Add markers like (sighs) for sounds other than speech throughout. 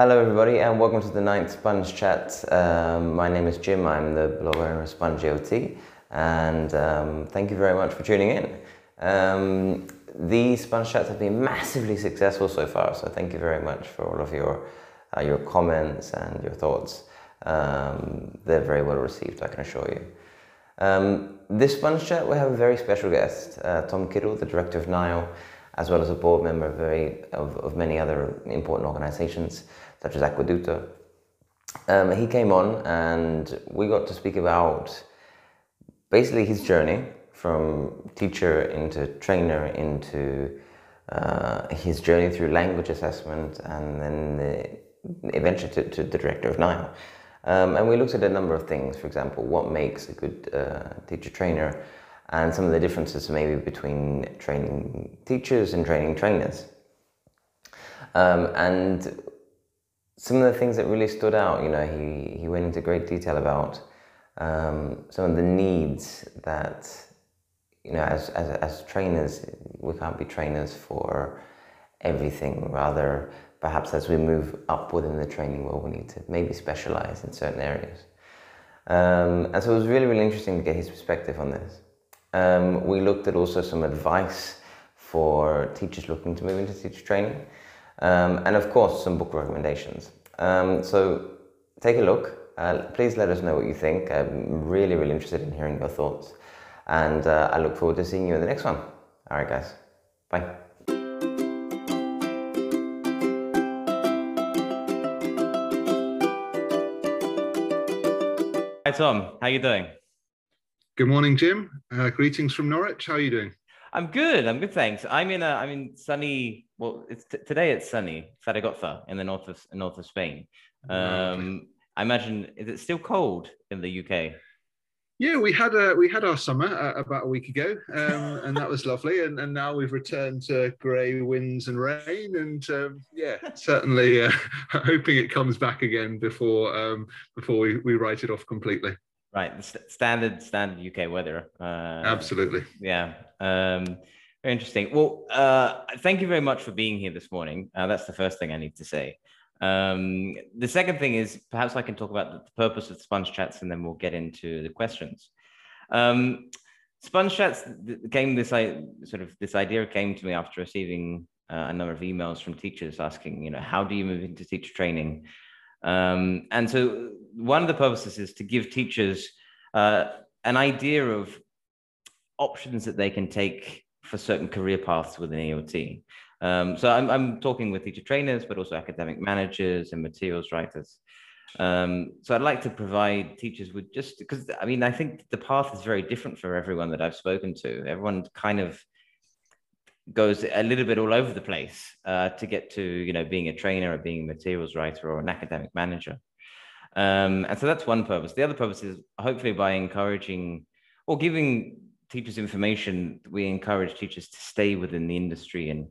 Hello, everybody, and welcome to the ninth Sponge Chat. Um, my name is Jim. I'm the blogger of Sponge ELT, and um, thank you very much for tuning in. Um, these Sponge Chats have been massively successful so far, so thank you very much for all of your uh, your comments and your thoughts. Um, they're very well received, I can assure you. Um, this Sponge Chat, we have a very special guest, uh, Thom Kiddle, the director of NILE as well as a board member of, very, of, of many other important organizations, such as AQUEDUTO. Um, he came on and we got to speak about basically his journey from teacher into trainer into uh, his journey through language assessment and then the, eventually to, to, the director of NILE. Um, and we looked at a number of things, for example, what makes a good uh, teacher trainer, and some of the differences maybe between training teachers and training trainers. Um, and some of the things that really stood out, you know, he, he went into great detail about um, some of the needs that, you know, as, as, as trainers, we can't be trainers for everything. Rather, perhaps as we move up within the training world, we need to maybe specialize in certain areas. Um, and so it was really, really interesting to get his perspective on this. Um, we looked at also some advice for teachers looking to move into teacher training, um, and of course some book recommendations. Um, so take a look. Uh, please let us know what you think. I'm really, really interested in hearing your thoughts, and uh, I look forward to seeing you in the next one. All right, guys. Bye. Hi Thom, how are you doing? Good morning, Jim. Uh, greetings from Norwich. How are you doing? I'm good. I'm good, thanks. I'm in a I'm in sunny. Well, it's t- today. It's sunny, Zaragoza, in the north of north of Spain. Um, I imagine is it still cold in the UK? Yeah, we had a we had our summer uh, about a week ago, um, and that was lovely. And, and now we've returned to grey winds and rain, and um, yeah, certainly uh, (laughs) hoping it comes back again before um, before we, we write it off completely. Right, standard standard UK weather. Uh, Absolutely. Yeah. Um, very interesting. Well, uh, thank you very much for being here this morning. Uh, that's the first thing I need to say. Um, the second thing is perhaps I can talk about the purpose of Sponge Chats, and then we'll get into the questions. Um, Sponge Chats came this I sort of this idea came to me after receiving uh, a number of emails from teachers asking, you know, how do you move into teacher training? Um, and so one of the purposes is to give teachers uh, an idea of options that they can take for certain career paths within ELT. Um, so I'm, I'm talking with teacher trainers, but also academic managers and materials writers. Um, so I'd like to provide teachers with just because I mean I think the path is very different for everyone that I've spoken to. Everyone kind of goes a little bit all over the place uh, to get to you know being a trainer or being a materials writer or an academic manager. Um, and so that's one purpose. The other purpose is hopefully by encouraging or giving teachers information we encourage teachers to stay within the industry and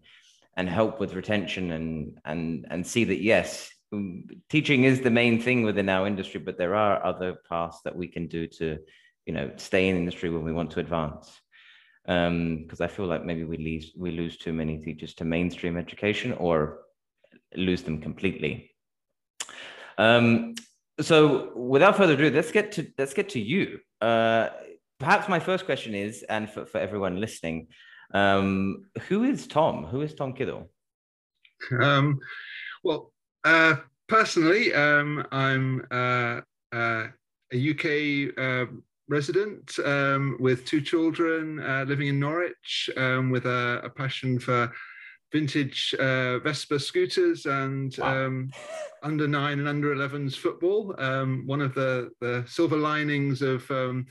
and help with retention and and and see that yes um, teaching is the main thing within our industry but there are other paths that we can do to you know stay in industry when we want to advance because um, I feel like maybe we lose we lose too many teachers to mainstream education or lose them completely. Um, so without further ado, let's get to let's get to you. Uh, perhaps my first question is, and for, for everyone listening, um, who is Thom? Who is Thom Kiddle? Um, well, uh, personally, um, I'm uh, uh a UK um, resident um, with two children uh, living in Norwich um, with a, a, passion for vintage uh, Vespa scooters and wow. um, under nine and under 11s football. Um, one of the, the silver linings of um,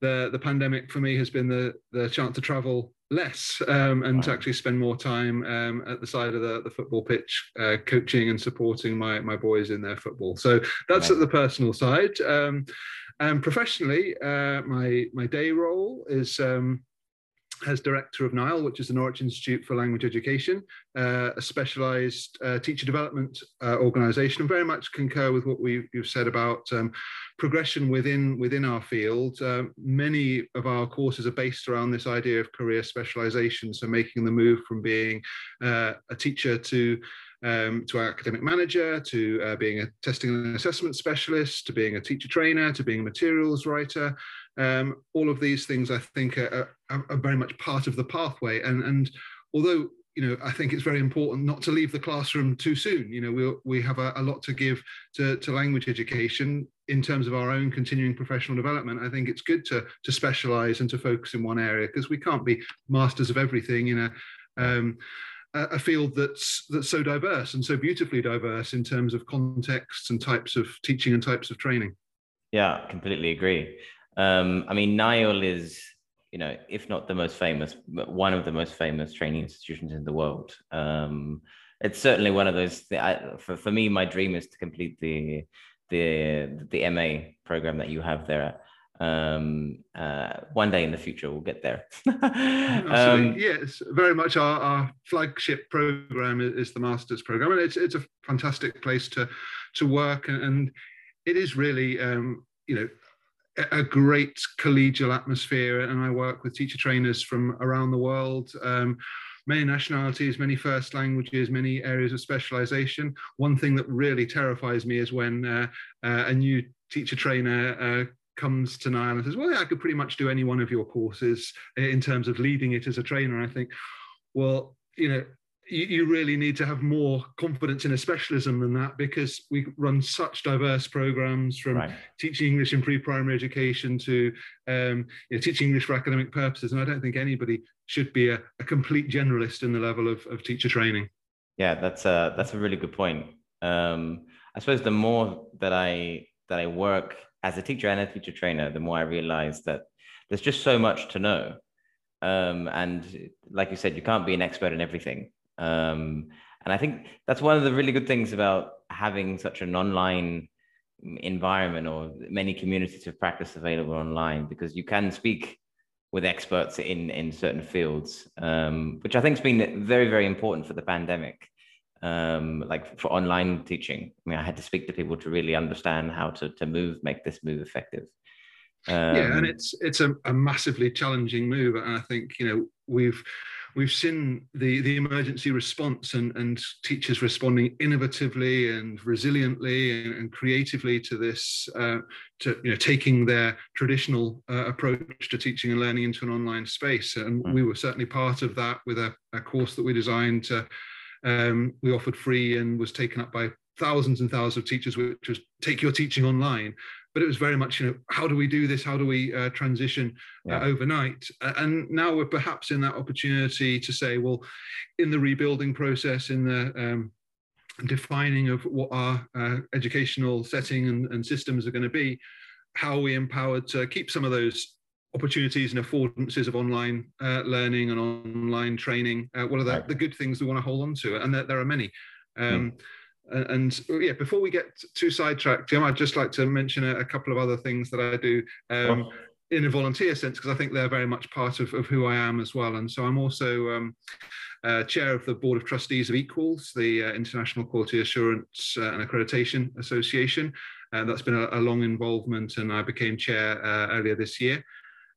the, the pandemic for me has been the, the chance to travel less um, and wow. to actually spend more time um, at the side of the, the football pitch, uh, coaching and supporting my, my boys in their football. So that's at the personal side. Um, and professionally, uh, my my day role is um, as director of NILE, which is the Norwich Institute for Language Education, uh, a specialised uh, teacher development uh, organisation, and very much concur with what we, have said about um, progression within within our field. Uh, many of our courses are based around this idea of career specialisation, so making the move from being uh, a teacher to um, to our academic manager, to uh, being a testing and assessment specialist, to being a teacher trainer, to being a materials writer. Um, all of these things, I think, are, are, are, very much part of the pathway. And, and although you know, I think it's very important not to leave the classroom too soon. You know, we we have a, a lot to give to, to language education in terms of our own continuing professional development. I think it's good to to specialize and to focus in one area because we can't be masters of everything in a um, a field that's that's so diverse and so beautifully diverse in terms of contexts and types of teaching and types of training. Yeah, completely agree. Um, I mean, NILE is you know, if not the most famous, but one of the most famous training institutions in the world. Um, it's certainly one of those. I, for for me, my dream is to complete the the the MA program that you have there. Um, uh, one day in the future, we'll get there. (laughs) um, yes, very much our, our flagship program is the master's program, and it's it's a fantastic place to to work, and, and it is really um, you know a great collegial atmosphere, and I work with teacher trainers from around the world. Um, many nationalities, many first languages, many areas of specialization. One thing that really terrifies me is when uh, uh, a new teacher trainer uh, comes to NILE and says, Well, yeah, I could pretty much do any one of your courses in terms of leading it as a trainer. I think, well, you know, you, you really need to have more confidence in a specialism than that because we run such diverse programs from right. teaching English in pre-primary education to um, you know, teaching English for academic purposes. And I don't think anybody should be a, a complete generalist in the level of, of teacher training. Yeah, that's a that's a really good point. Um, I suppose the more that I that I work as a teacher and a teacher trainer, the more I realize that there's just so much to know. Um, and like you said, you can't be an expert in everything. Um, and I think that's one of the really good things about having such an online environment or many communities of practice available online because you can speak with experts in in certain fields um, which i think has been very very important for the pandemic um, like for online teaching i mean i had to speak to people to really understand how to, to move make this move effective um, yeah and it's it's a, a massively challenging move and i think you know we've we've seen the, the emergency response and, and teachers responding innovatively and resiliently and, and creatively to this, uh, to you know, taking their traditional uh, approach to teaching and learning into an online space. And mm. we were certainly part of that with a, a course that we designed to, um, we offered free and was taken up by thousands and thousands of teachers, which was take your teaching online. But it was very much you know how do we do this? How do we uh, transition uh, yeah. overnight? And now we're perhaps in that opportunity to say well in the rebuilding process in the um, defining of what our uh, educational setting and, and systems are going to be how are we empowered to keep some of those opportunities and affordances of online uh, learning and online training uh, what are the, right. the good things we want to hold on to and there, there are many um, mm and yeah, before we get too sidetracked, Jim, I'd just like to mention a, a couple of other things that I do um, oh. in a volunteer sense because I think they're very much part of, of who I am as well. And so I'm also um, uh, chair of the board of trustees of Eaquals, the uh, International Quality Assurance uh, and Accreditation Association. Uh, that's been a, a, long involvement, and I became chair uh, earlier this year.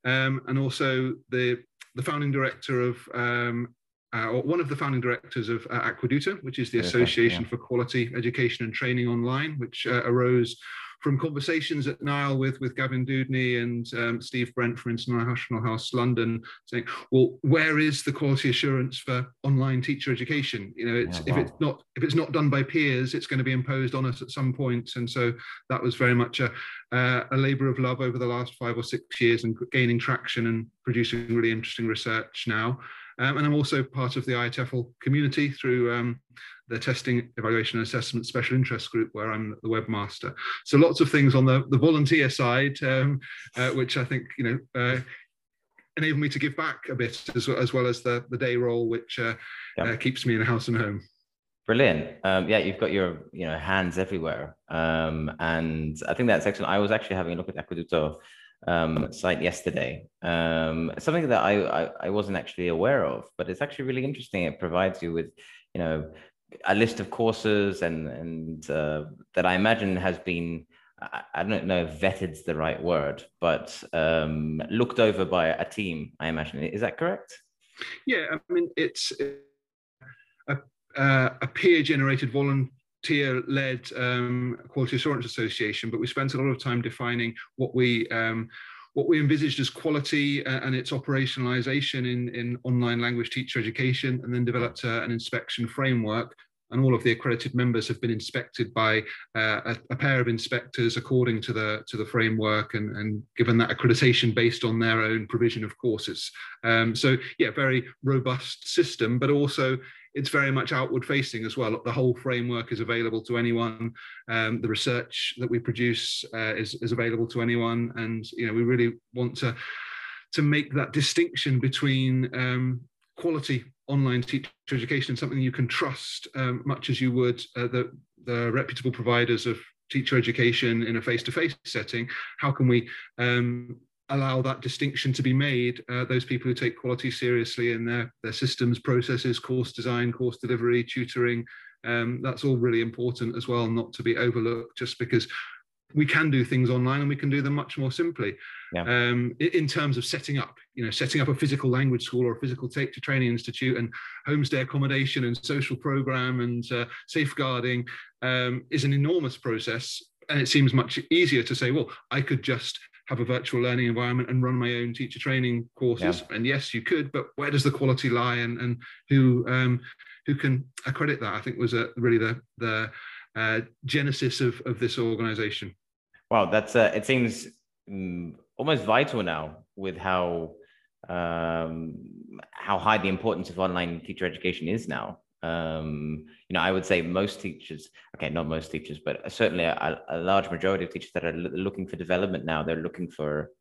Um, and also the the founding director of um, uh, or one of the founding directors of uh, AQUEDUTO, which is the Association yeah. for Quality Education and Training Online, which uh, arose from conversations at NILE with, with Gavin Dudeney and um, Steve Brent from International House London, saying, well, where is the quality assurance for online teacher education? You know, it's, yeah, wow. if it's not if it's not done by peers, it's going to be imposed on us at some point. And so that was very much a, uh, a labour of love over the last five or six years and gaining traction and producing really interesting research now. Um, and I'm also part of the IATEFL community through um, the testing, evaluation and assessment special interest group where I'm the webmaster. So lots of things on the, the volunteer side, um, uh, which I think, you know, uh, enable me to give back a bit as, as well as the, the day role, which uh, yep. Uh, keeps me in a house and home. Brilliant. Um, yeah, you've got your you know hands everywhere, um, and I think that's excellent. I was actually having a look at AQUEDUTO um, site yesterday. Um, something that I, I, I wasn't actually aware of, but it's actually really interesting. It provides you with, you know, a list of courses and and uh, that I imagine has been I, don't know if vetted's the right word, but um, looked over by a team. I imagine is that correct? Yeah, I mean it's. a, uh, a peer-generated volunteer-led um, quality assurance association, but we spent a lot of time defining what we um, what we envisaged as quality uh, and its operationalization in, in online language teacher education, and then developed uh, an inspection framework and all of the accredited members have been inspected by uh, a, a, pair of inspectors according to the to the framework and, and given that accreditation based on their own provision of courses. Um, so yeah, very robust system, but also it's very much outward facing as well. The whole framework is available to anyone. Um, the research that we produce uh, is, is available to anyone, and you know we really want to to make that distinction between um, quality online teacher education something you can trust um, much as you would uh, the, the reputable providers of teacher education in a face-to-face setting how can we um, allow that distinction to be made uh, those people who take quality seriously in their their systems processes course design course delivery tutoring um, that's all really important as well not to be overlooked just because we can do things online and we can do them much more simply yeah. um, in terms of setting up you know setting up a physical language school or a physical teacher training institute and homestay accommodation and social program and uh, safeguarding um, is an enormous process and it seems much easier to say well i could just have a virtual learning environment and run my own teacher training courses yeah. and yes you could but where does the quality lie and, and who um, who can accredit that i think was a, really the the uh, genesis of, of this organization Wow, that's uh, it seems um, almost vital now with how um, how high the importance of online teacher education is now. Um, you know, I would say most teachers, okay, not most teachers, but certainly a, a large majority of teachers that are looking for development now, they're looking for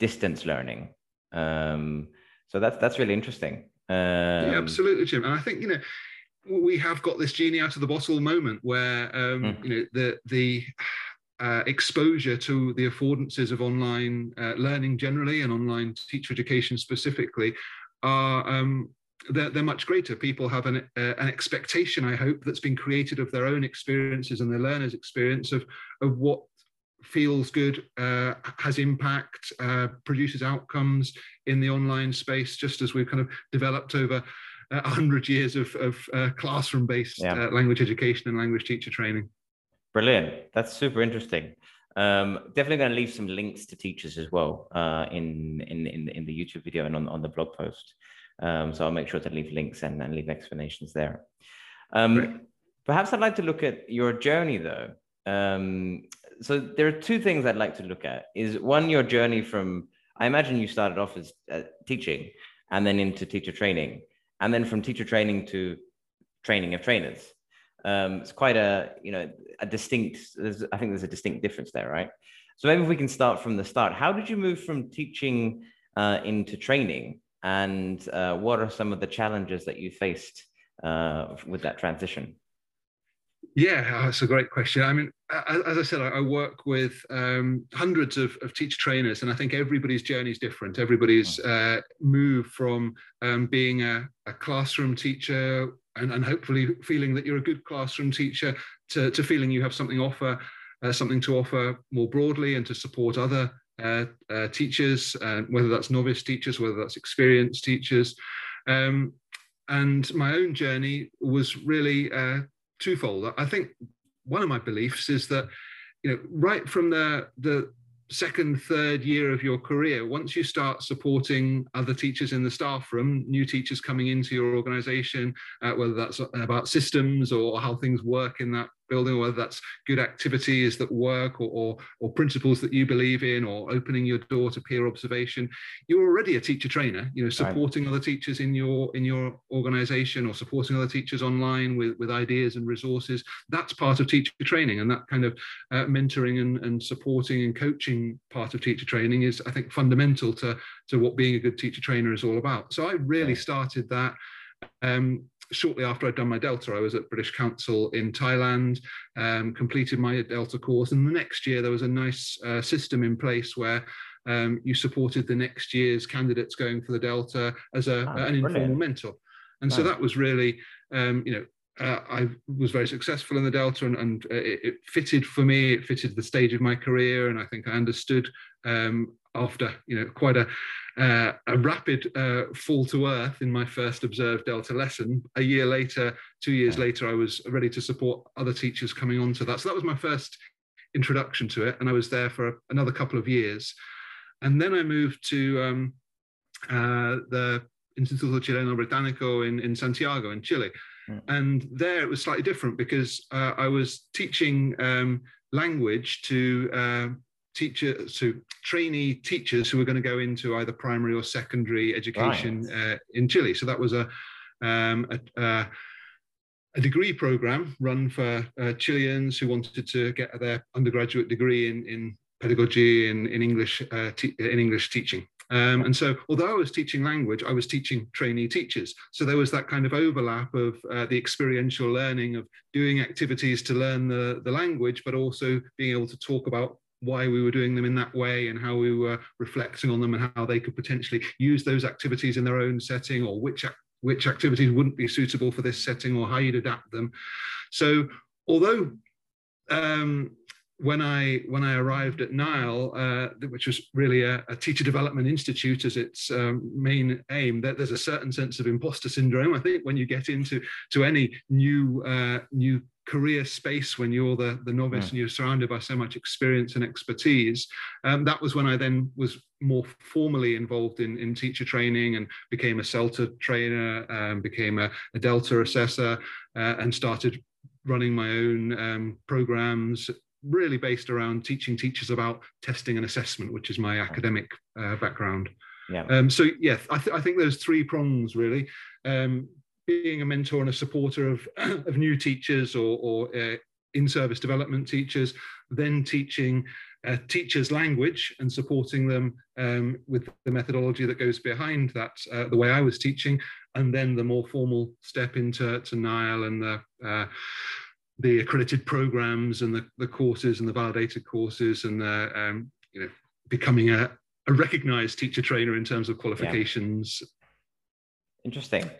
distance learning. Um, so that's that's really interesting. yeah, um, absolutely, Jim. And I think you know we have got this genie out of the bottle moment where um, mm. you know the the uh, exposure to the affordances of online uh, learning generally and online teacher education specifically are um, they're, they're, much greater. People have an, uh, an expectation, I hope, that's been created of their own experiences and their learners' experience of, of what feels good, uh, has impact, uh, produces outcomes in the online space, just as we've kind of developed over a hundred years of, of uh, classroom-based yeah. language education and language teacher training. Brilliant. That's super interesting. Um, definitely going to leave some links to teachers as well uh, in, in, in, in the YouTube video and on, on the blog post. Um, so I'll make sure to leave links and, and leave explanations there. Um, perhaps I'd like to look at your journey though. Um, so there are two things I'd like to look at is one, your journey from, I imagine you started off as uh, teaching and then into teacher training and then from teacher training to training of trainers. Um, it's quite a you know a distinct. There's I think there's a distinct difference there, right? So maybe if we can start from the start. How did you move from teaching uh, into training, and uh, what are some of the challenges that you faced uh, with that transition? Yeah, that's a great question. I mean, as I said, I work with um, hundreds of, of, teacher trainers, and I think everybody's journey is different. Everybody's uh, move from um, being a, a, classroom teacher and, and hopefully feeling that you're a good classroom teacher to, to feeling you have something offer uh, something to offer more broadly and to support other uh, uh, teachers, uh, whether that's novice teachers, whether that's experienced teachers. Um, and my own journey was really uh, twofold. I think one of my beliefs is that, you know, right from the the second, third year of your career, once you start supporting other teachers in the staff room, new teachers coming into your organization, uh, whether that's about systems or how things work in that building, whether that's good activities that work or, or, or, principles that you believe in, or opening your door to peer observation, you're already a teacher trainer, you know, supporting right. other teachers in your in your organization or supporting other teachers online with, with ideas and resources. That's part of teacher training. And that kind of uh, mentoring and, and supporting and coaching part of teacher training is, I think, fundamental to, to what being a good teacher trainer is all about. So I really started that um, shortly after I'd done my Delta, I was at British Council in Thailand, um, completed my Delta course, and the next year there was a nice uh, system in place where um, you supported the next year's candidates going for the Delta as a, oh, an informal mentor. And so that was really, um, you know, uh, I was very successful in the Delta and, and uh, it, it, fitted for me, it fitted the stage of my career. And I think I understood um, after, you know, quite a, uh, a rapid uh, fall to earth in my first observed Delta lesson. A year later, two years later, I was ready to support other teachers coming onto that. So that was my first introduction to it, and I was there for another couple of years. And then I moved to um, uh, the Instituto Chileno Británico in, in Santiago, in Chile. Mm. And there it was slightly different because uh, I was teaching um, language to teachers, to trainee teachers who were going to go into either primary or secondary education right. uh, in Chile. So that was a, um, a, a degree program run for uh, Chileans who wanted to get their undergraduate degree in, in pedagogy and in English uh, in English teaching. Um, and so, although I was teaching language, I was teaching trainee teachers. So there was that kind of overlap of uh, the experiential learning of doing activities to learn the, the language, but also being able to talk about why we were doing them in that way and how we were reflecting on them and how they could potentially use those activities in their own setting or which which activities wouldn't be suitable for this setting or how you'd adapt them. So although um, when I when I arrived at Nile, uh, which was really a, a, teacher development institute as its um, main aim, that there's a certain sense of imposter syndrome. I think when you get into to any new uh, new career space when you're the, the novice yeah. and you're surrounded by so much experience and expertise. Um, that was when I then was more formally involved in, in teacher training and became a CELTA trainer, um, became a, a, Delta assessor, uh, and started running my own um, programs, really based around teaching teachers about testing and assessment, which is my academic uh, background. Yeah. Um, so yeah, I, th- I think there's three prongs really. Um, being a mentor and a supporter of, (clears throat) of new teachers or, or uh, in-service development teachers, then teaching uh, teachers language and supporting them um, with the methodology that goes behind that, uh, the way I was teaching, and then the more formal step into to Nile and the uh, the accredited programs and the, the courses and the validated courses and the, um, you know becoming a, a recognized teacher trainer in terms of qualifications. Yeah. Interesting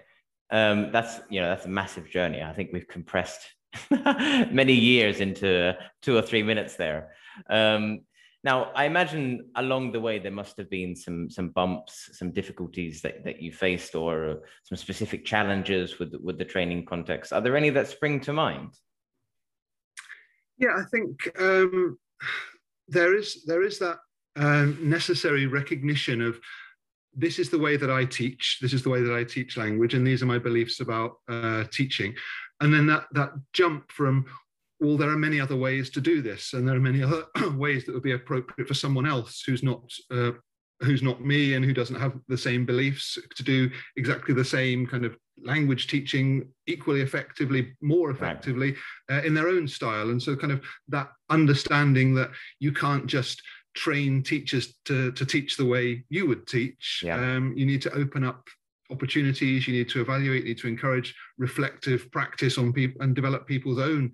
um, that's you know that's a massive journey. I think we've compressed (laughs) many years into two or three minutes there. Um, now, I imagine along the way there must have been some some bumps, some difficulties that, that you faced, or some specific challenges with with the training context. Are there any that spring to mind? Yeah, I think um, there is there is that um, necessary recognition of this is the way that I teach. This is the way that I teach language, and these are my beliefs about uh, teaching. And then that that jump from well, there are many other ways to do this, and there are many other (clears throat) ways that would be appropriate for someone else who's not uh, who's not me and who doesn't have the same beliefs to do exactly the same kind of language teaching equally effectively, more effectively right. uh, in their own style. And so, kind of that understanding that you can't just train teachers to, to teach the way you would teach. Yeah. Um, you need to open up opportunities, you need to evaluate, you need to encourage reflective practice on people and develop people's own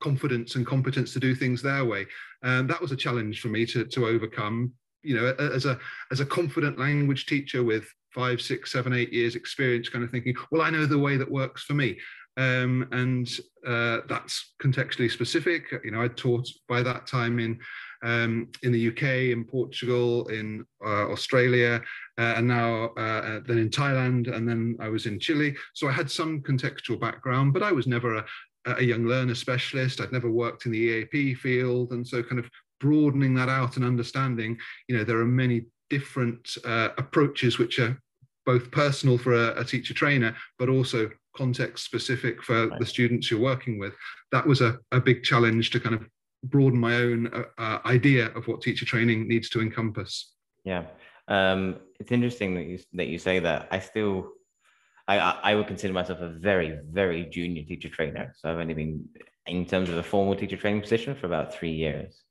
confidence and competence to do things their way. Um, that was a challenge for me to, to overcome. You know, as a as a confident language teacher with five, six, seven, eight years experience, kind of thinking, well, I know the way that works for me. Um, and uh, that's contextually specific. You know, I taught by that time in um, in the UK, in Portugal, in uh, Australia, uh, and now uh, then in Thailand, and then I was in Chile. So I had some contextual background, but I was never a, a young learner specialist. I'd never worked in the EAP field, and so kind of broadening that out and understanding, you know, there are many different uh, approaches which are both personal for a, a, teacher trainer, but also context specific for right. the students you're working with. That was a, a big challenge to kind of broaden my own uh, uh, idea of what teacher training needs to encompass. Yeah, um, it's interesting that you that you say that. I still, I I would consider myself a very very junior teacher trainer. So I've only been in terms of a formal teacher training position for about three years.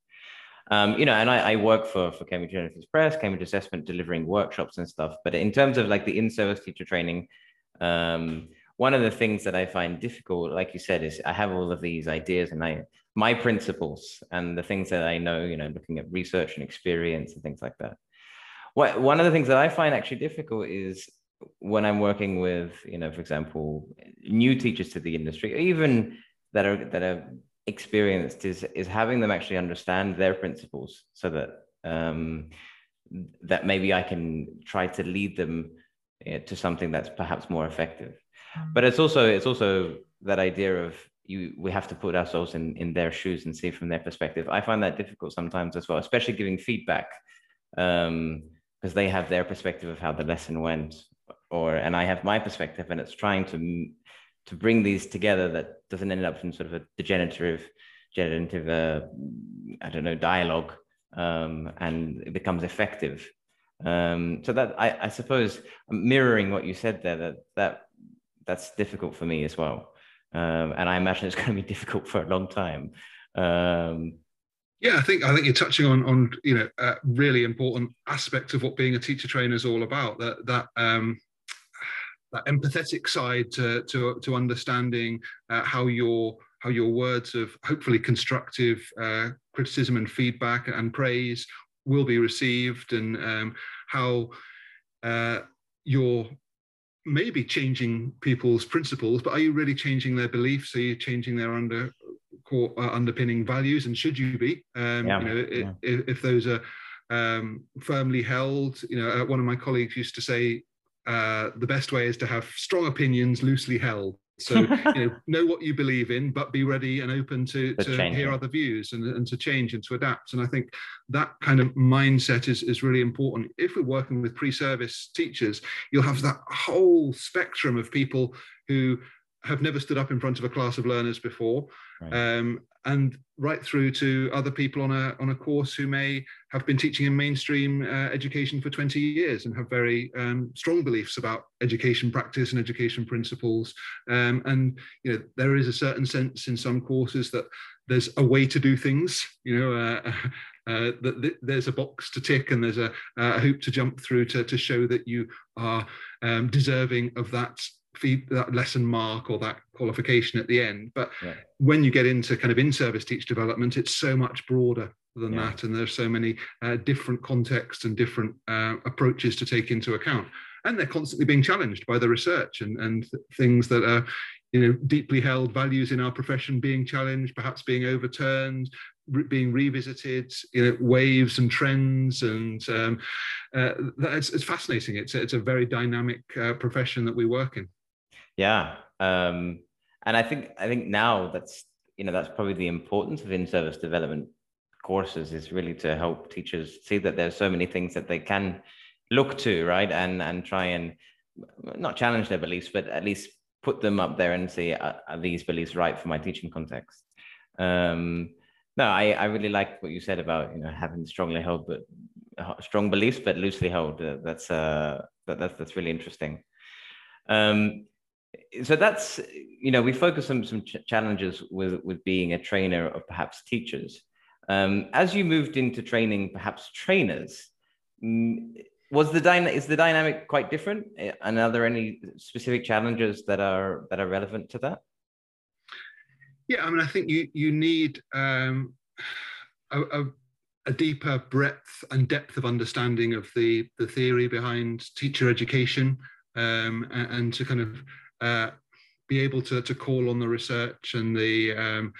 Um, you know, and I, I, work for for Cambridge University Press, Cambridge Assessment, delivering workshops and stuff. But in terms of like the in-service teacher training, um, one of the things that I find difficult, like you said, is I have all of these ideas and I my principles and the things that I know, you know, looking at research and experience and things like that. What, one of the things that I find actually difficult is when I'm working with, you know, for example, new teachers to the industry, even that are that are experienced, is is having them actually understand their principles so that um, that maybe I can try to lead them uh, to something that's perhaps more effective. Mm. But it's also it's also that idea of you we have to put ourselves in in their shoes and see from their perspective. I find that difficult sometimes as well, especially giving feedback because um, they have their perspective of how the lesson went, or and I have my perspective, and it's trying to to bring these together that doesn't end up in sort of a degenerative, degenerative, uh, I don't know, dialogue, um, and it becomes effective. Um, so that I, I suppose mirroring what you said there, that that that's difficult for me as well, um, and I imagine it's (laughs) going to be difficult for a long time. Um, yeah, I think I think you're touching on on you know a really important aspect of what being a teacher trainer is all about. That that um, that empathetic side to to, to understanding uh, how your how your words of hopefully constructive uh, criticism and feedback and praise will be received, and um, how uh, you're maybe changing people's principles, but are you really changing their beliefs? Are you changing their under core uh, underpinning values, and should you be? Um, yeah, you know, yeah. if, if, those are um, firmly held, you know, uh, one of my colleagues used to say uh, the best way is to have strong opinions loosely held. So (laughs) you know, know what you believe in, but be ready and open to, to hear other views and, and to change and to adapt. And I think that kind of mindset is, is really important. If we're working with pre-service teachers, you'll have that whole spectrum of people who have never stood up in front of a class of learners before, right. um, and right through to other people on a on a course who may have been teaching in mainstream uh, education for 20 years and have very um, strong beliefs about education practice and education principles. Um, and you know there is a certain sense in some courses that there's a way to do things. You know. Uh, (laughs) uh, that there's a box to tick and there's a, a, hoop to jump through to, to show that you are um, deserving of that that lesson mark or that qualification at the end. But yeah. when you get into kind of in-service teach development, it's so much broader than yeah. that, and there's so many uh, different contexts and different uh, approaches to take into account. And they're constantly being challenged by the research and, and things that are, you know, deeply held values in our profession being challenged, perhaps being overturned, being revisited, you know, waves and trends, and um, uh, it's, it's, fascinating. It's, it's a very dynamic uh, profession that we work in. Yeah. Um, and I think I think now that's you know that's probably the importance of in-service development courses is really to help teachers see that there's so many things that they can look to, right? And and try and not challenge their beliefs, but at least put them up there and say, are, are these beliefs right for my teaching context? Um, no, I, I really like what you said about you know having strongly held but strong beliefs but loosely held. Uh, that's uh that, that's that's really interesting. Um, so that's you know we focus on some ch- challenges with with being a trainer of perhaps teachers. Um, as you moved into training perhaps trainers mm, was the dyna- is the dynamic quite different? Eh, and are there any specific challenges that are that are relevant to that? Yeah i mean i think you you need um, a, a, a deeper breadth and depth of understanding of the the theory behind teacher education um, and, and, to kind of be able to, to call on the research and the um,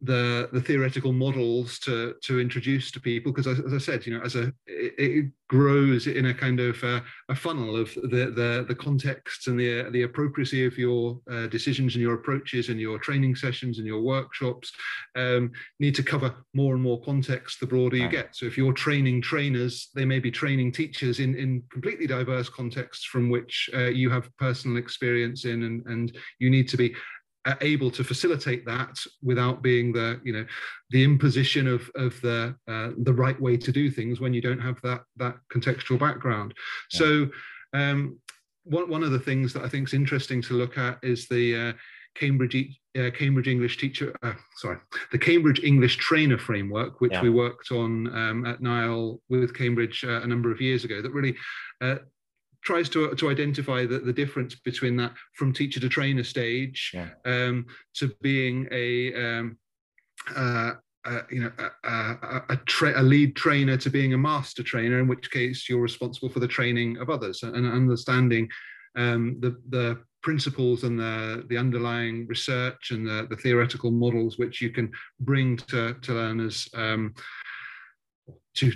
the the theoretical models to to introduce to people because as, as, I said you know as a it, it grows in a kind of uh, a funnel of the the the context and the the appropriacy of your uh, decisions and your approaches and your training sessions and your workshops um, need to cover more and more context the broader you get. So if you're training trainers they may be training teachers in in completely diverse contexts from which uh, you have personal experience in and and you need to be able to facilitate that without being the you know the imposition of of the uh, the right way to do things when you don't have that that contextual background yeah. so um, one, one of the things that I think is interesting to look at is the uh, Cambridge uh, Cambridge English teacher uh, sorry the Cambridge English trainer framework which yeah. we worked on um, at Nile with Cambridge uh, a number of years ago that really uh, tries to, to identify the, the difference between that from teacher to trainer stage yeah. um, to being a um, uh, uh, you know a, a, a, tra- a, lead trainer to being a master trainer in which case you're responsible for the training of others and understanding um, the the principles and the the underlying research and the, the theoretical models which you can bring to, to learners um, to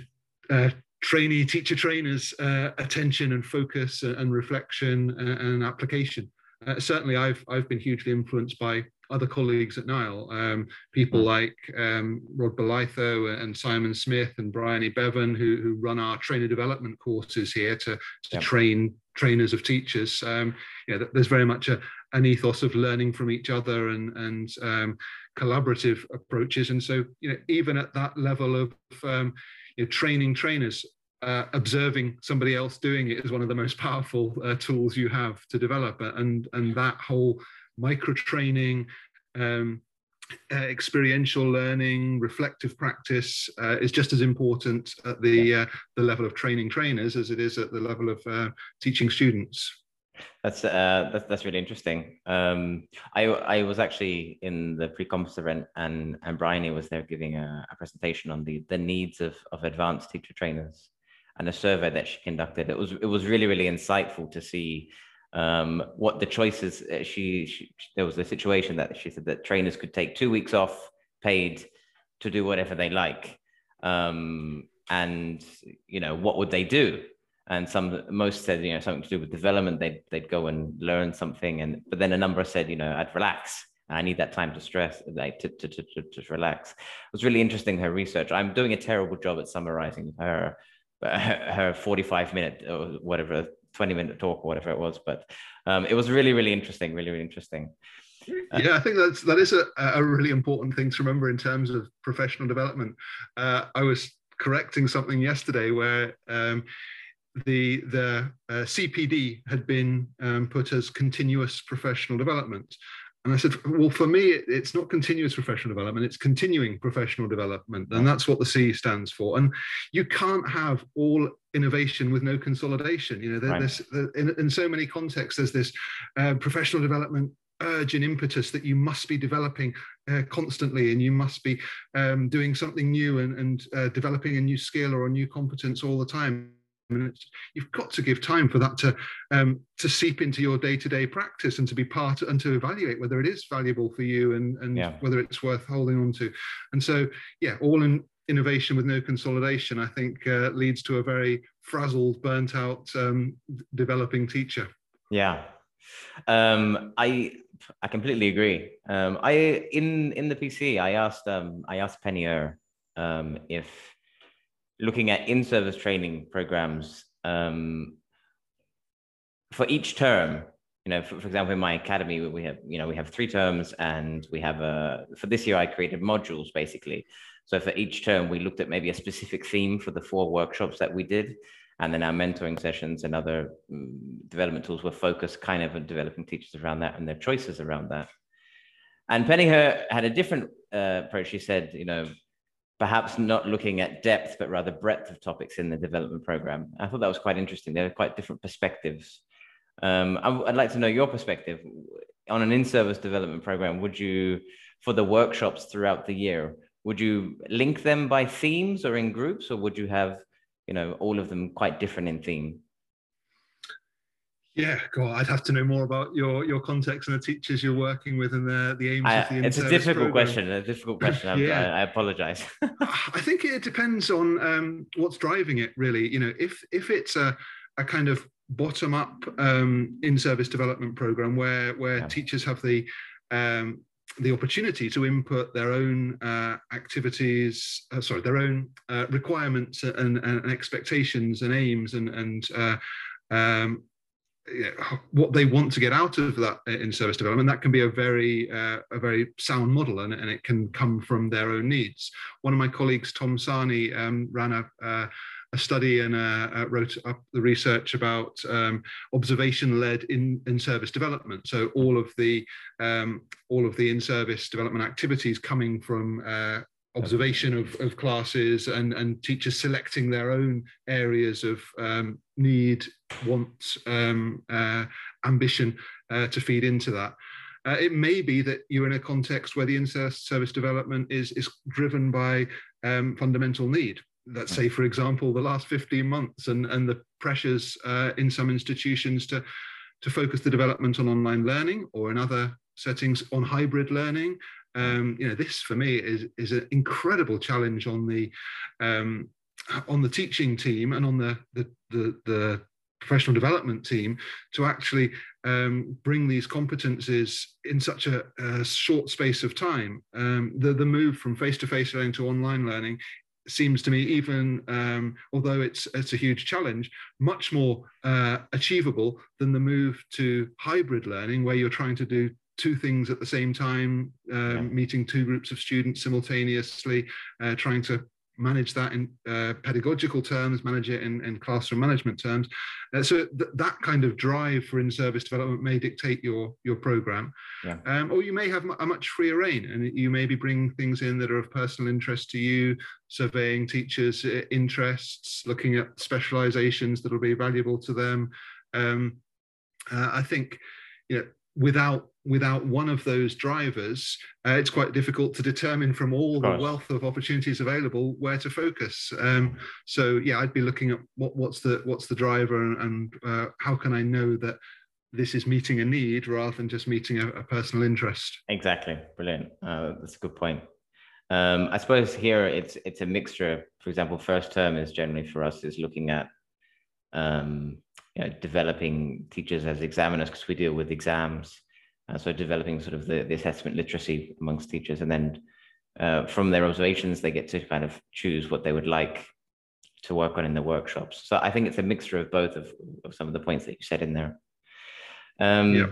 uh, trainee teacher trainers uh, attention and focus and, reflection and, and application. Uh, certainly, I've I've been hugely influenced by other colleagues at Nile, um, people hmm. like um, Rod Bolitho and Simon Smith and Bryony Bevan, who, who run our trainer development courses here to, to yep. train trainers of teachers. Um, you know, there's very much a, an ethos of learning from each other and, and um, collaborative approaches. And so, you know, even at that level of um, you know, training trainers, uh, observing somebody else doing it is one of the most powerful uh, tools you have to develop. And, and that whole micro training, um, uh, experiential learning, reflective practice uh, is just as important at the uh, the level of training trainers as it is at the level of uh, teaching students. That's uh, that's that's really interesting. Um, I I was actually in the pre-conference event, and and Bryony was there giving a, a, presentation on the the needs of of advanced teacher trainers, and a survey that she conducted. It was it was really really insightful to see um, what the choices uh, she, she, there was a situation that she said that trainers could take two weeks off paid to do whatever they like um, and you know what would they do and some most said you know something to do with development they'd, they'd go and learn something and but then a number said you know i'd relax I need that time to stress, like to, to, to, to, relax. It was really interesting her research. I'm doing a terrible job at summarizing her (laughs) her 45 minute or whatever 20 minute talk or whatever it was. But um, it was really, really interesting, really, really interesting. Uh, yeah, I think that's that is a, a really important thing to remember in terms of professional development. Uh, I was correcting something yesterday where um, the the uh, CPD had been um, put as continuous professional development, and I said, well, for me, it's not continuous professional development, it's continuing professional development. And that's what the C stands for. And you can't have all innovation with no consolidation. You know, there, right. there's in, in, so many contexts, there's this uh, professional development urge and impetus that you must be developing uh, constantly and you must be um, doing something new and, and uh, developing a new skill or a new competence all the time and you've got to give time for that to um, to seep into your day-to-day practice and to be part and to evaluate whether it is valuable for you and and yeah. whether it's worth holding on to. And so yeah all in innovation with no consolidation i think uh, leads to a very frazzled burnt out um, developing teacher. Yeah. Um, i i completely agree. Um, i in in the pc i asked um, i asked penny er, um, if looking at in-service training programs um, for each term you know for, for, example in my academy we have you know we have three terms and we have a for this year i created modules basically. So for each term we looked at maybe a specific theme for the four workshops that we did. And then our mentoring sessions and other um, development tools were focused kind of on developing teachers around that and their choices around that. And penny had a different uh, approach. She said you know perhaps not looking at depth, but rather breadth of topics in the development program. I thought that was quite interesting. There are quite different perspectives. Um, I'd like to know your perspective on an in-service development program. Would you, for the workshops throughout the year, would you link them by themes or in groups, or would you have, you know, all of them quite different in theme? Yeah, God, I'd have to know more about your your context and the teachers you're working with and the the aims I, of the. It's a difficult program. question. A difficult question. (laughs) yeah. I, I apologize. (laughs) I think it depends on um, what's driving it. Really, you know, if if it's a a kind of bottom up um, in service development program where where yeah. teachers have the um, the opportunity to input their own uh, activities, uh, sorry, their own uh, requirements and, and, expectations and aims and and uh, what they want to get out of that in service development that can be a very uh, a very sound model and, and it can come from their own needs one of my colleagues tom sarney um, ran a, uh, a study and uh, uh wrote up the research about um, observation-led in, in service development. So all of the um, all of the in-service development activities coming from uh, observation of, of classes and, and teachers selecting their own areas of um, need, want, um, uh, ambition uh, to feed into that. Uh, it may be that you're in a context where the in-service development is, is driven by um, fundamental need. Let's say, for example, the last 15 months and, and the pressures uh, in some institutions to, to focus the development on online learning or in other settings on hybrid learning um, you know, this for me is is an incredible challenge on the um, on the teaching team and on the the the, the professional development team to actually um, bring these competencies in such a, a short space of time. Um, the, the move from face-to-face learning to online learning seems to me even um, although it's it's a huge challenge much more uh, achievable than the move to hybrid learning where you're trying to do two things at the same time um, yeah. meeting two groups of students simultaneously uh, trying to manage that in uh, pedagogical terms, manage it in, in classroom management terms. Uh, so th- that kind of drive for in-service development may dictate your your program, yeah. um, or you may have a much freer rein, and you maybe bring things in that are of personal interest to you, surveying teachers' uh, interests, looking at specializations that will be valuable to them. Um, uh, I think, you know, without without one of those drivers, uh, it's quite difficult to determine from all the wealth of opportunities available where to focus. Um, so yeah, I'd be looking at what, what's the what's the driver and, and uh, how can I know that this is meeting a need rather than just meeting a, a personal interest. Exactly, brilliant. Uh, that's a good point. Um, I suppose here it's it's a mixture. For example, first term is generally for us is looking at um, you know, developing teachers as examiners because we deal with exams uh, so developing sort of the, the assessment literacy amongst teachers, and then uh, from their observations, they get to kind of choose what they would like to work on in the workshops. So I think it's a mixture of both of, of some of the points that you said in there. Um, yeah.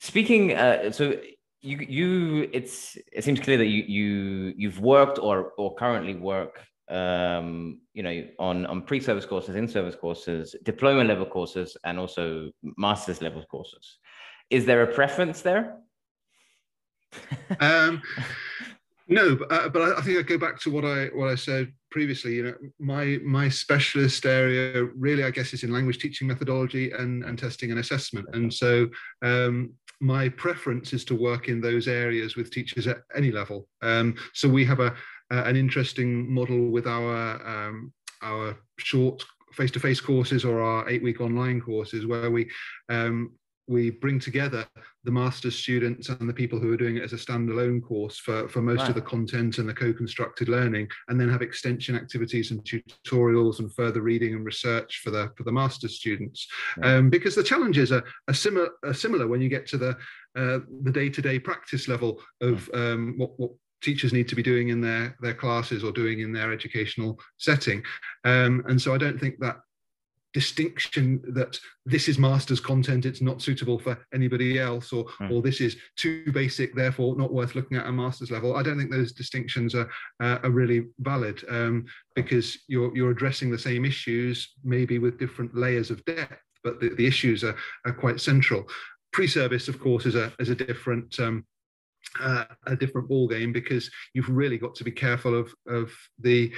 Speaking, uh, so you you it's it seems clear that you you you've worked or or currently work um, you know on on pre-service courses, in-service courses, diploma level courses, and also master's level courses is there a preference there? um, no, but, uh, but I think I go back to what I what I said previously. You know, my my specialist area really, I guess, is in language teaching methodology and and testing and assessment. And so, um, my preference is to work in those areas with teachers at any level. Um, so we have a, a, an interesting model with our um, our short face-to-face courses or our eight-week online courses where we um, we bring together the master's students and the people who are doing it as a standalone course for, for most of the content and the co-constructed learning and then have extension activities and tutorials and further reading and research for the for the master's students. Um, because the challenges are, are similar are similar when you get to the uh, the day-to-day practice level of um, what, what teachers need to be doing in their their classes or doing in their educational setting. Um, and so i don't think that distinction that this is master's content it's not suitable for anybody else or mm. or this is too basic therefore not worth looking at a master's level. I don't think those distinctions are uh, are really valid um, because you're you're addressing the same issues maybe with different layers of depth but the, the issues are, are quite central. Pre-service of course is a is a different um, uh, a different ball game because you've really got to be careful of of the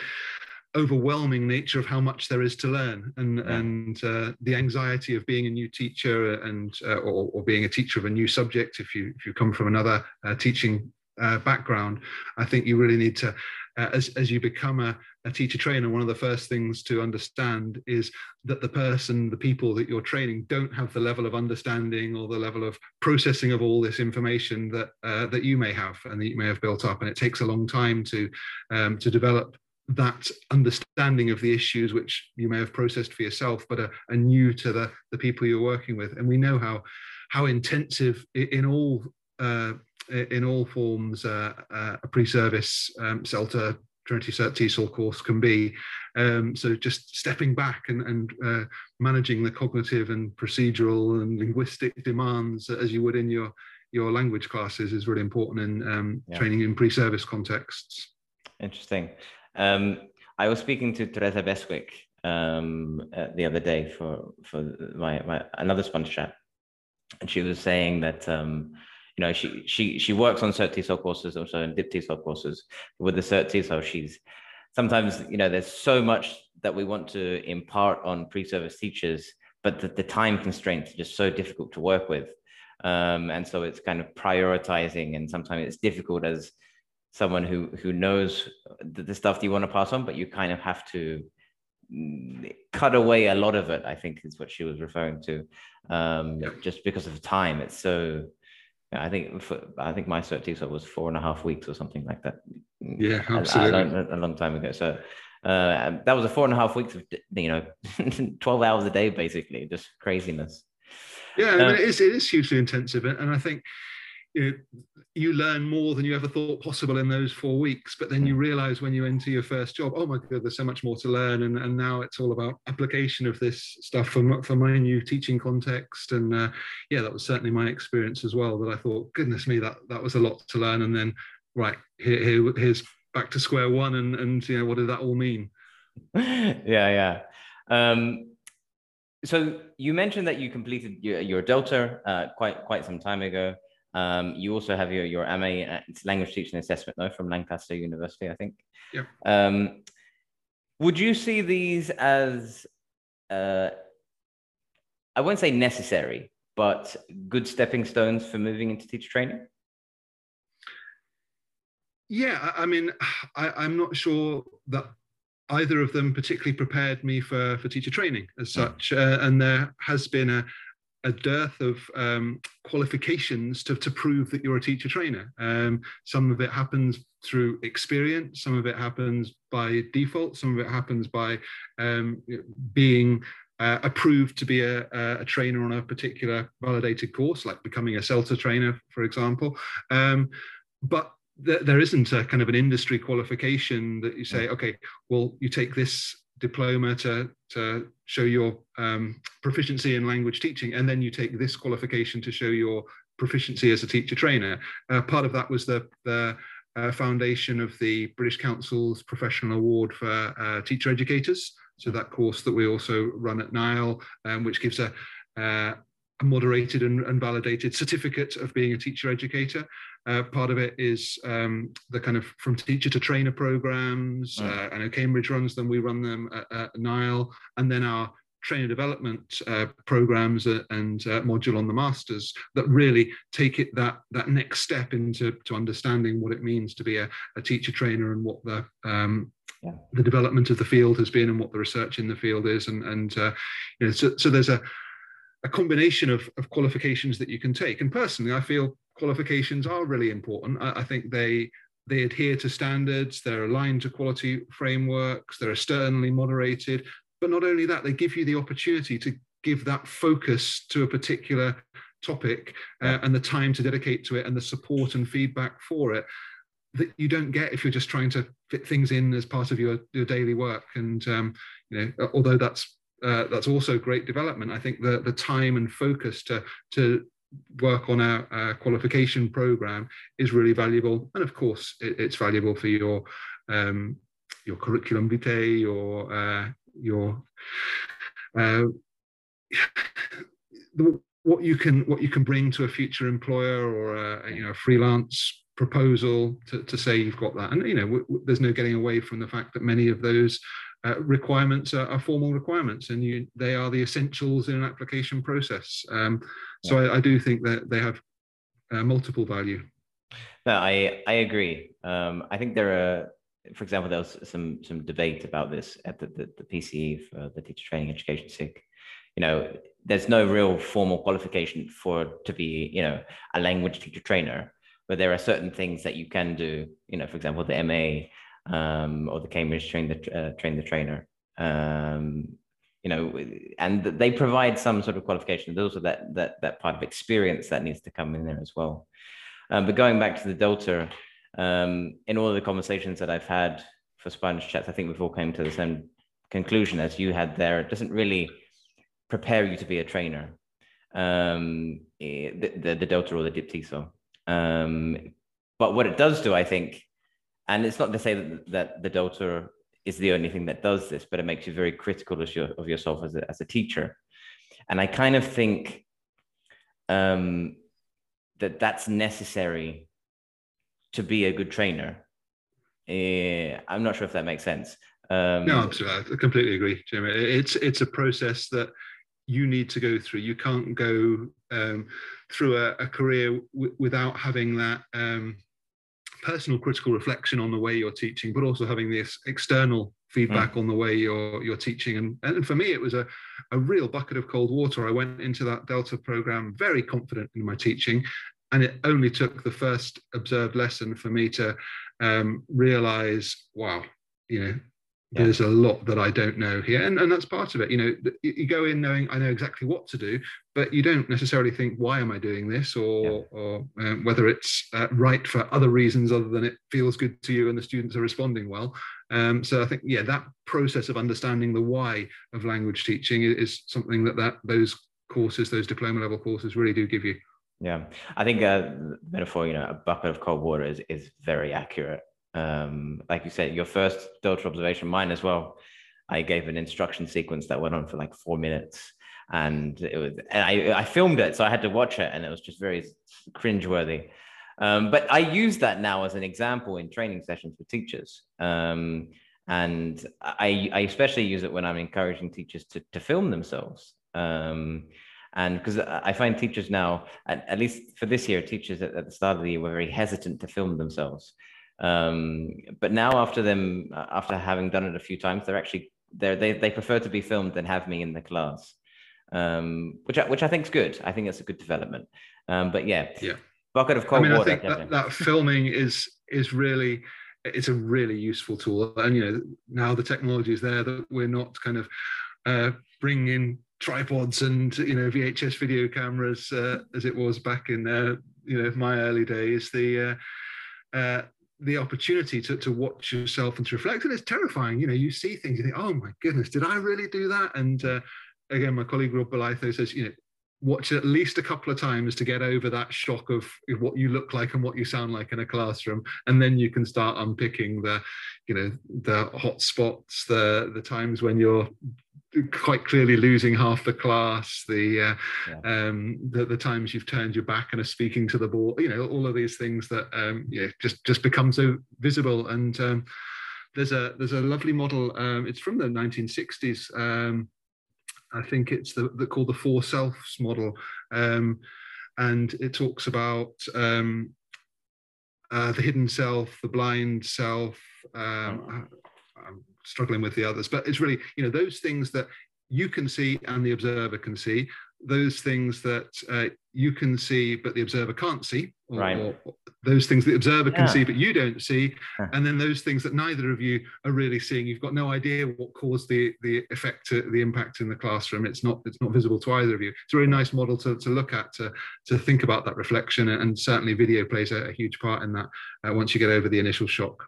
overwhelming nature of how much there is to learn and yeah. and uh, the anxiety of being a new teacher and uh, or, or, being a teacher of a new subject if you if you come from another uh, teaching uh, background i think you really need to uh, as, as you become a, a teacher trainer one of the first things to understand is that the person the people that you're training don't have the level of understanding or the level of processing of all this information that uh, that you may have and that you may have built up. And it takes a long time to um, to develop that understanding of the issues which you may have processed for yourself but are, are new to the, the people you're working with. And we know how how intensive in all uh, in all forms uh, uh, a pre-service um, CELTA Trinity Cert TESOL course can be. Um, so just stepping back and, and uh, managing the cognitive and procedural and linguistic demands as you would in your your language classes is really important in um, yeah. training in pre-service contexts. Interesting. Um, I was speaking to Teresa Beswick um, uh, the other day for for my, my another sponge chat, and she was saying that um, you know she she she works on cert TESOL courses also in dip TESOL courses. With the cert TESOL, she's sometimes you know there's so much that we want to impart on pre-service teachers, but the, the time constraints are just so difficult to work with. Um, and so it's kind of prioritizing, and sometimes it's difficult as someone who who knows the, the stuff that you want to pass on, but you kind of have to mm, cut away a lot of it. I think is what she was referring to, um, just because of time. It's so. I think for, I think my cert TESOL was four and a half weeks or something like that. Yeah, absolutely. A, long time ago. So Uh, that was a four and a half weeks of you know, (laughs) twelve hours a day, basically, just craziness. Yeah, I mean, uh, it is it is hugely intensive, and I think you, you learn more than you ever thought possible in those four weeks. But then you realize when you enter your first job, oh my God, there's so much more to learn. And, and now it's all about application of this stuff for, for my new teaching context. And uh, yeah, that was certainly my experience as well. That I thought, goodness me, that, that was a lot to learn. And then, right, here, here here's back to square one. And, and, you know, what did that all mean? (laughs) yeah, yeah. Um, so you mentioned that you completed your, your Delta uh, quite quite some time ago. Um, you also have your, your MA, it's language teaching assessment though from Lancaster University, I think. Yeah. Um, would you see these as, uh, I won't say necessary, but good stepping stones for moving into teacher training? Yeah, I mean, I, am not sure that either of them particularly prepared me for, for teacher training as hmm. such. Uh, and there has been a, a dearth of um, qualifications to, to prove that you're a teacher trainer. Um, some of it happens through experience, some of it happens by default, some of it happens by um, being uh, approved to be a, a, trainer on a particular validated course, like becoming a CELTA trainer, for example. Um, but th- there isn't a kind of an industry qualification that you say, okay, well, you take this diploma to, to show your um, proficiency in language teaching, and then you take this qualification to show your proficiency as a teacher trainer. Uh, part of that was the, the uh, foundation of the British Council's Professional Award for uh, Teacher Educators. So that course that we also run at NILE, um, which gives a, uh, moderated and, and, validated certificate of being a teacher educator. Uh, part of it is um, the kind of from teacher to trainer programs. Mm. Uh, I know Cambridge runs them, we run them at, at NILE, and then our trainer development uh, programs and uh, module on the masters that really take it that that next step into to understanding what it means to be a, a teacher trainer and what the um, yeah. the development of the field has been and what the research in the field is and and uh, you know so, so there's a a combination of, of qualifications that you can take. And personally, I feel qualifications are really important. I, I think they they adhere to standards, they're aligned to quality frameworks, they're externally moderated. But not only that, they give you the opportunity to give that focus to a particular topic uh, and the time to dedicate to it and the support and feedback for it that you don't get if you're just trying to fit things in as part of your, your daily work. And um, you know, although that's uh, that's also great development. I think the the time and focus to to work on a qualification program is really valuable, and of course, it, it's valuable for your um, your curriculum vitae, your uh, your uh, (sighs) what you can what you can bring to a future employer or a, you know a freelance proposal to, to say you've got that and you know there's no getting away from the fact that many of those uh, requirements are, are, formal requirements and you, they are the essentials in an application process. Um, so I, I, do think that they have uh, multiple value. No, I, I agree. Um, I think there are, for example, there was some, some debate about this at the, the, the PCE for the Teacher Training Education SIG. You know, there's no real formal qualification for to be, you know, a language teacher trainer, but there are certain things that you can do. You know, for example, the MA um, or the Cambridge train the uh, train the trainer. Um, you know, and they provide some sort of qualification. There's also that that that part of experience that needs to come in there as well. Um, but going back to the Delta, um, in all of the conversations that I've had for Sponge Chats, I think we've all come to the same conclusion as you had there. It doesn't really prepare you to be a trainer, um, eh, the, the, the Delta or the DIPTESOL. Um, but what it does do, I think, and it's not to say that, that the Delta is the only thing that does this, but it makes you very critical of, your, of yourself as a, as a teacher. And I kind of think um, that that's necessary to be a good trainer. Uh, I'm not sure if that makes sense. Um, no, absolutely. I completely agree, Jim. It's it's a process that you need to go through. You can't go um, through a, a career w- without having that um, personal critical reflection on the way you're teaching, but also having this external feedback mm. on the way you're you're teaching. And, and for me, it was a, a real bucket of cold water. I went into that Delta program very confident in my teaching. And it only took the first observed lesson for me to um, realize, wow, you know, there's a lot that I don't know here, and, and that's part of it. You know, you go in knowing I know exactly what to do, but you don't necessarily think why am I doing this, or yeah. or um, whether it's uh, right for other reasons other than it feels good to you and the students are responding well. Um, so I think yeah, that process of understanding the why of language teaching is something that that those courses, those diploma level courses, really do give you. Yeah, I think uh, metaphor, you know, a bucket of cold water is is very accurate um, like you said, your first Delta observation, mine as well. I gave an instruction sequence that went on for like four minutes, and it was, and I, I filmed it, so I had to watch it, and it was just very cringeworthy. Um, but I use that now as an example in training sessions for teachers. Um, and I, I especially use it when I'm encouraging teachers to, to film themselves. Um, and because I find teachers now, at, at, least for this year, teachers at, at, the start of the year were very hesitant to film themselves. Um, but now after them, after having done it a few times, they're actually they they they prefer to be filmed than have me in the class, um, which I, which I think is good. I think it's a good development. Um, but yeah, yeah, bucket of cold I mean, water. I think that, that filming is is really it's a really useful tool, and you know now the technology is there that we're not kind of uh, bringing tripods and you know VHS video cameras uh, as it was back in uh, you know my early days. The uh, uh, the opportunity to, to watch yourself and to reflect and it's terrifying. You know you see things you think oh my goodness did i really do that? And uh, again my colleague Rod Bolitho says you know watch it at least a couple of times to get over that shock of what you look like and what you sound like in a classroom and then you can start unpicking the you know the hot spots the the times when you're quite clearly losing half the class, the, uh, yeah. um, the, the times you've turned your back and are speaking to the board, you know, all of these things that um, yeah just just become so visible. And um, there's a there's a lovely model. Um, it's from the 1960s. Um, I think it's the, the called the four selves model, um, and it talks about uh, the hidden self, the blind self. Um, oh struggling with the others. But it's really, you know, those things that you can see and the observer can see, those things that uh, you can see but the observer can't see, or, right. or those things the observer yeah. can see but you don't see, and then those things that neither of you are really seeing. You've got no idea what caused the the effect, to, the impact in the classroom. It's not it's not visible to either of you. It's a really nice model to, to look at to to think about that reflection, and certainly video plays a, a huge part in that. Uh, once you get over the initial shock.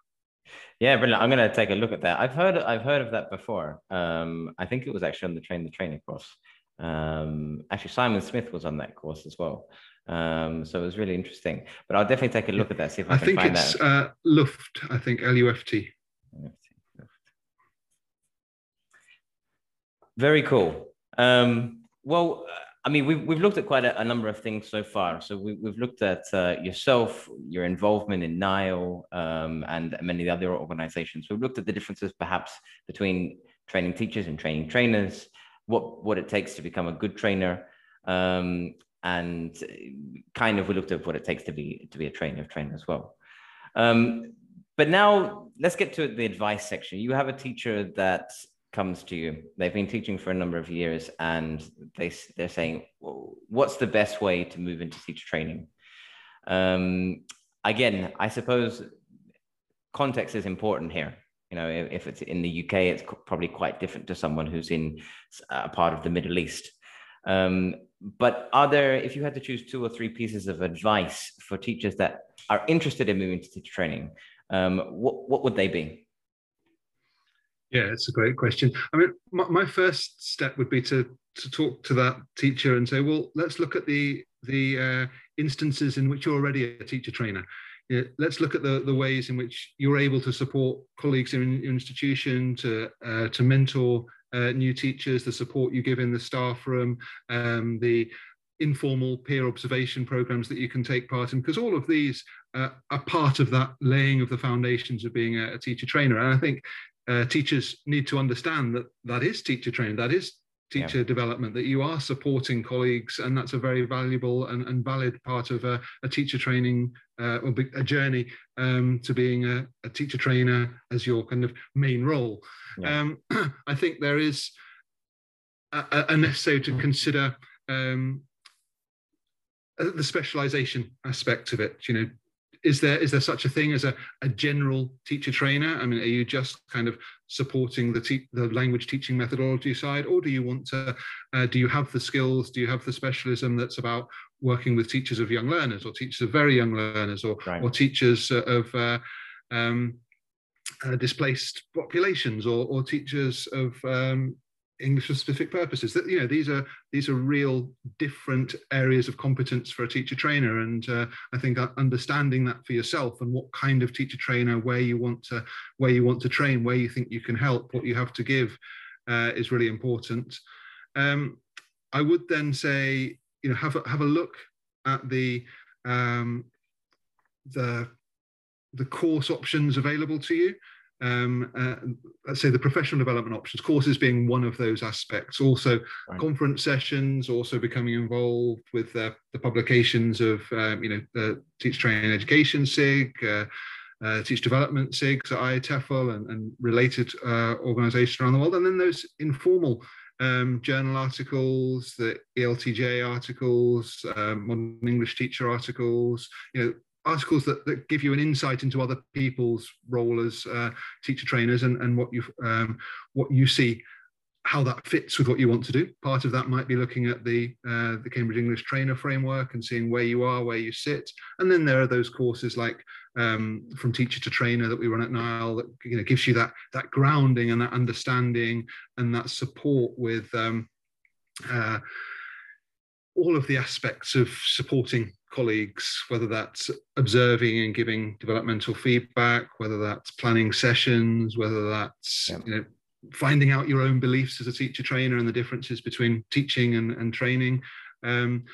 Yeah, brilliant. I'm going to take a look at that. I've heard I've heard of that before. Um, I think it was actually on the Train the Trainer course. Um, actually, Simon Smith was on that course as well. Um, so it was really interesting. But I'll definitely take a look at that. See if I, I can think find it's uh, Luft. I think L U F T. Very cool. Um, well, I mean, we've, we've looked at quite a, a number of things so far. So we, have looked at uh, yourself, your involvement in NILE, um, and many other organizations. We've looked at the differences perhaps between training teachers and training trainers, what, what it takes to become a good trainer, um, and kind of we looked at what it takes to be, to be a trainer of trainer as well. Um, but now let's get to the advice section. You have a teacher that comes to you. They've been teaching for a number of years and they, they're saying what's the best way to move into teacher training? Um, again i suppose context is important here. You know if, if, it's in the uk it's probably quite different to someone who's in a part of the middle east. Um, but are there if you had to choose two or three pieces of advice for teachers that are interested in moving to teacher training um, what, what would they be yeah, it's a great question. I mean, my, my, first step would be to to talk to that teacher and say, well, let's look at the the uh, instances in which you're already a teacher trainer. Yeah, let's look at the, the ways in which you're able to support colleagues in your institution, to uh, to mentor uh, new teachers, the support you give in the staff room, um, the informal peer observation programs that you can take part in, because all of these uh, are part of that laying of the foundations of being a, a teacher trainer. And I think uh, teachers need to understand that that is teacher training, that is teacher yeah. development, that you are supporting colleagues, and that's a very valuable and, and valid part of a, a teacher training uh, or a journey um, to being a, a, teacher trainer as your kind of main role. Yeah. Um, (clears throat) I think there is a, a necessary to consider um, the specialization aspect of it. You know, is there is there such a thing as a, a general teacher trainer? I mean, are you just kind of supporting the te- the language teaching methodology side, or do you want to? Uh, do you have the skills? Do you have the specialism that's about working with teachers of young learners, or teachers of very young learners, or right. or teachers of uh, um, uh, displaced populations, or or teachers of um, English for specific purposes. That you know these are these are real different areas of competence for a teacher trainer, and uh, I think understanding that for yourself and what kind of teacher trainer, where you want to where you want to train, where you think you can help, what you have to give, uh, is really important. Um, I would then say you know have a, have a look at the um, the the course options available to you um, uh, let's say the professional development options, courses being one of those aspects. Also, right. conference sessions, also becoming involved with uh, the publications of, um, you know, the Teach Training Education SIG, uh, uh, Teach Development SIGs at IATEFL and, and related uh, organizations around the world. And then those informal um, journal articles, the ELTJ articles, um, modern English teacher articles, you know, articles that, that give you an insight into other people's role as uh, teacher trainers and, and what you um, what you see how that fits with what you want to do. Part of that might be looking at the uh, the Cambridge English Trainer framework and seeing where you are, where you sit. And then there are those courses like um, from teacher to trainer that we run at NILE that you know gives you that that grounding and that understanding and that support with um, uh, all of the aspects of supporting colleagues, whether that's observing and giving developmental feedback, whether that's planning sessions, whether that's yeah. you know finding out your own beliefs as a teacher trainer and the differences between teaching and, and training. Um,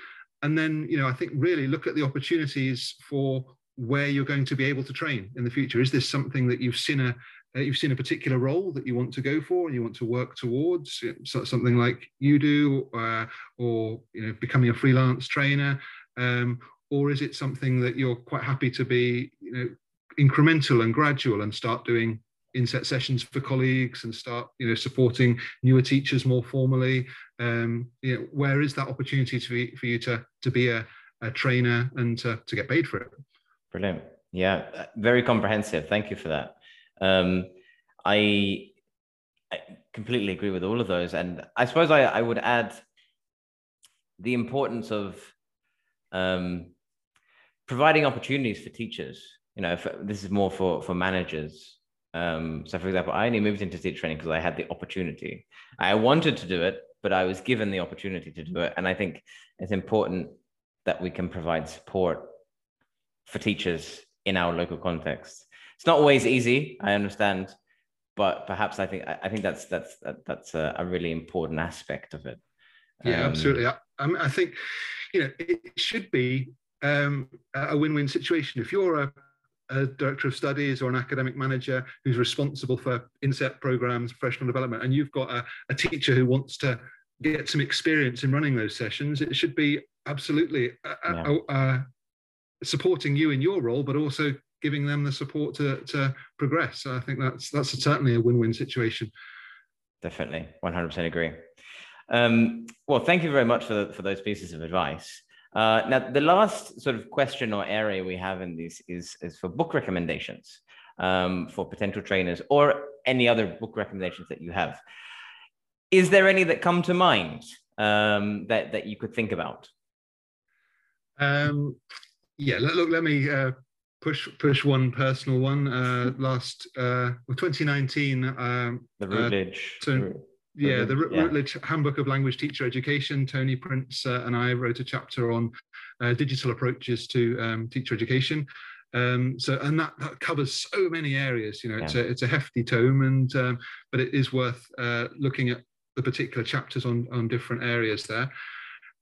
and then, you know, I think really look at the opportunities for where you're going to be able to train in the future. Is this something that you've seen a uh, you've seen a particular role that you want to go for and you want to work towards so something like you do uh, or you know becoming a freelance trainer. Um, or is it something that you're quite happy to be you know incremental and gradual and start doing inset sessions for colleagues and start you know supporting newer teachers more formally? Um, you know where is that opportunity to be, for you to to be a, a trainer and to, to get paid for it? Brilliant. Yeah uh, very comprehensive. Thank you for that um, I, I completely agree with all of those and i suppose i, I would add the importance of um, providing opportunities for teachers. You know, this is more for for managers. Um, so, for example, I only moved into teacher training because I had the opportunity. I wanted to do it, but I was given the opportunity to do it, and I think it's important that we can provide support for teachers in our local context. It's not always easy, I understand, but perhaps I think I think that's that's that's a, a really important aspect of it. Yeah, um, absolutely. I, I think you know it should be um, a win-win situation. If you're a, a, director of studies or an academic manager who's responsible for inset programs, professional development, and you've got a, a teacher who wants to get some experience in running those sessions, it should be absolutely yeah. supporting you in your role, but also giving them the support to, to progress. So I think that's that's certainly a win-win situation. Definitely, 100% agree. Um, well, thank you very much for, for those pieces of advice. Uh, now, the last sort of question or area we have in this is, is for book recommendations um, for potential trainers or any other book recommendations that you have. Is there any that come to mind um, that, that you could think about? Um, yeah, look, look, let me uh, push push one personal one. Uh, last uh, 2019, um, the Routledge. Uh, so, yeah, the yeah. Routledge Handbook of Language Teacher Education. Tony Prince uh, and I wrote a chapter on uh, digital approaches to um, teacher education. Um, so, and that, that covers so many areas. You know, yeah. it's a it's a hefty tome, and um, but it is worth uh, looking at the particular chapters on on different areas there.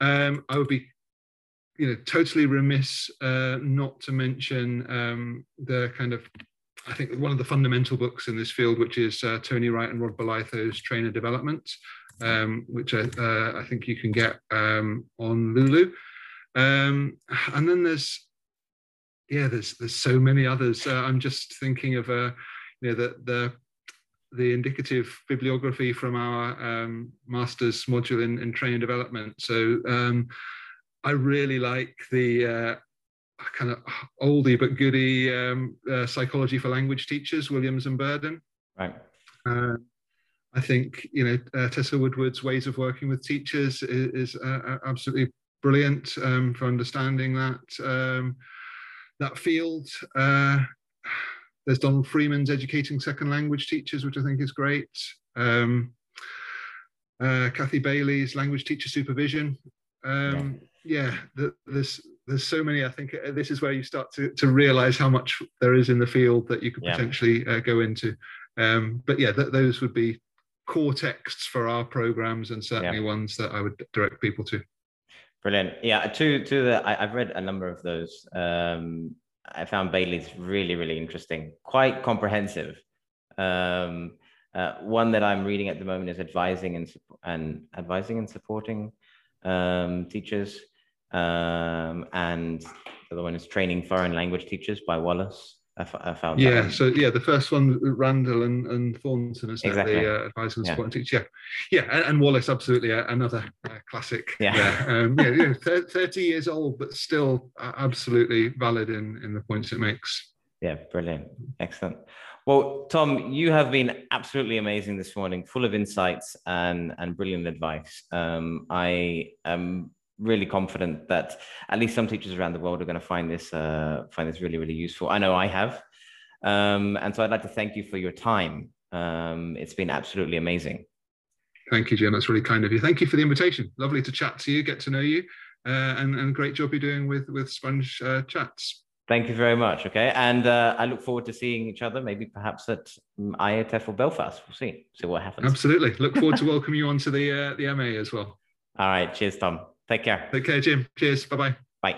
Um, I would be, you know, totally remiss uh, not to mention um, the kind of I think one of the fundamental books in this field, which is uh, Tony Wright and Rod Bolitho's Trainer Development, um, which uh, uh, I think you can get um, on Lulu. Um, and then there's, yeah, there's there's so many others. Uh, I'm just thinking of, uh, you know, the the the indicative bibliography from our um, master's module in, in training development. So um, I really like the uh, kind of oldie but goodie um, uh, psychology for language teachers, Williams and Burden. Right. Uh, I think you know uh, Tessa Woodward's ways of working with teachers is, is uh, absolutely brilliant um, for understanding that um, that field. Uh, there's Donald Freeman's educating second language teachers, which I think is great. Um, uh, Kathy Bailey's language teacher supervision. Um, yeah, yeah there's there's so many. I think uh, this is where you start to to realize how much there is in the field that you could yeah. potentially uh, go into. Um, but yeah, th- those would be core texts for our programs and certainly yeah. ones that I would direct people to. Brilliant. Yeah, to to the I, have read a number of those. Um, I found Bailey's really really interesting, quite comprehensive. Um, uh, one that I'm reading at the moment is advising and and advising and supporting um, teachers, um, and the other one is training foreign language teachers by Wallace. I, found. Yeah. So yeah, the first one, Randall and, and Thornton, is exactly. the uh, advisor and yeah. supporting teacher. Yeah, yeah, and, and Wallace, absolutely uh, another uh, classic. Yeah. Yeah. Um, yeah, yeah Thirty years old, but still absolutely valid in in the points it makes. Yeah, brilliant, excellent. Well, Thom, you have been absolutely amazing this morning, full of insights and and brilliant advice. Um, I am really confident that at least some teachers around the world are going to find this uh, find this really really useful. I know I have, um, and so I'd like to thank you for your time. Um, it's been absolutely amazing. Thank you, Jim. That's really kind of you. Thank you for the invitation. Lovely to chat to you, get to know you, uh, and and great job you're doing with with Sponge uh, Chats. Thank you very much. Okay, and uh, I look forward to seeing each other, maybe perhaps at um, IATEFL or Belfast. We'll see. See what happens. Absolutely. Look forward to (laughs) welcoming you onto the uh, the MA as well. All right. Cheers, Thom. Take care. Take care, Jim. Cheers. Bye-bye. Bye.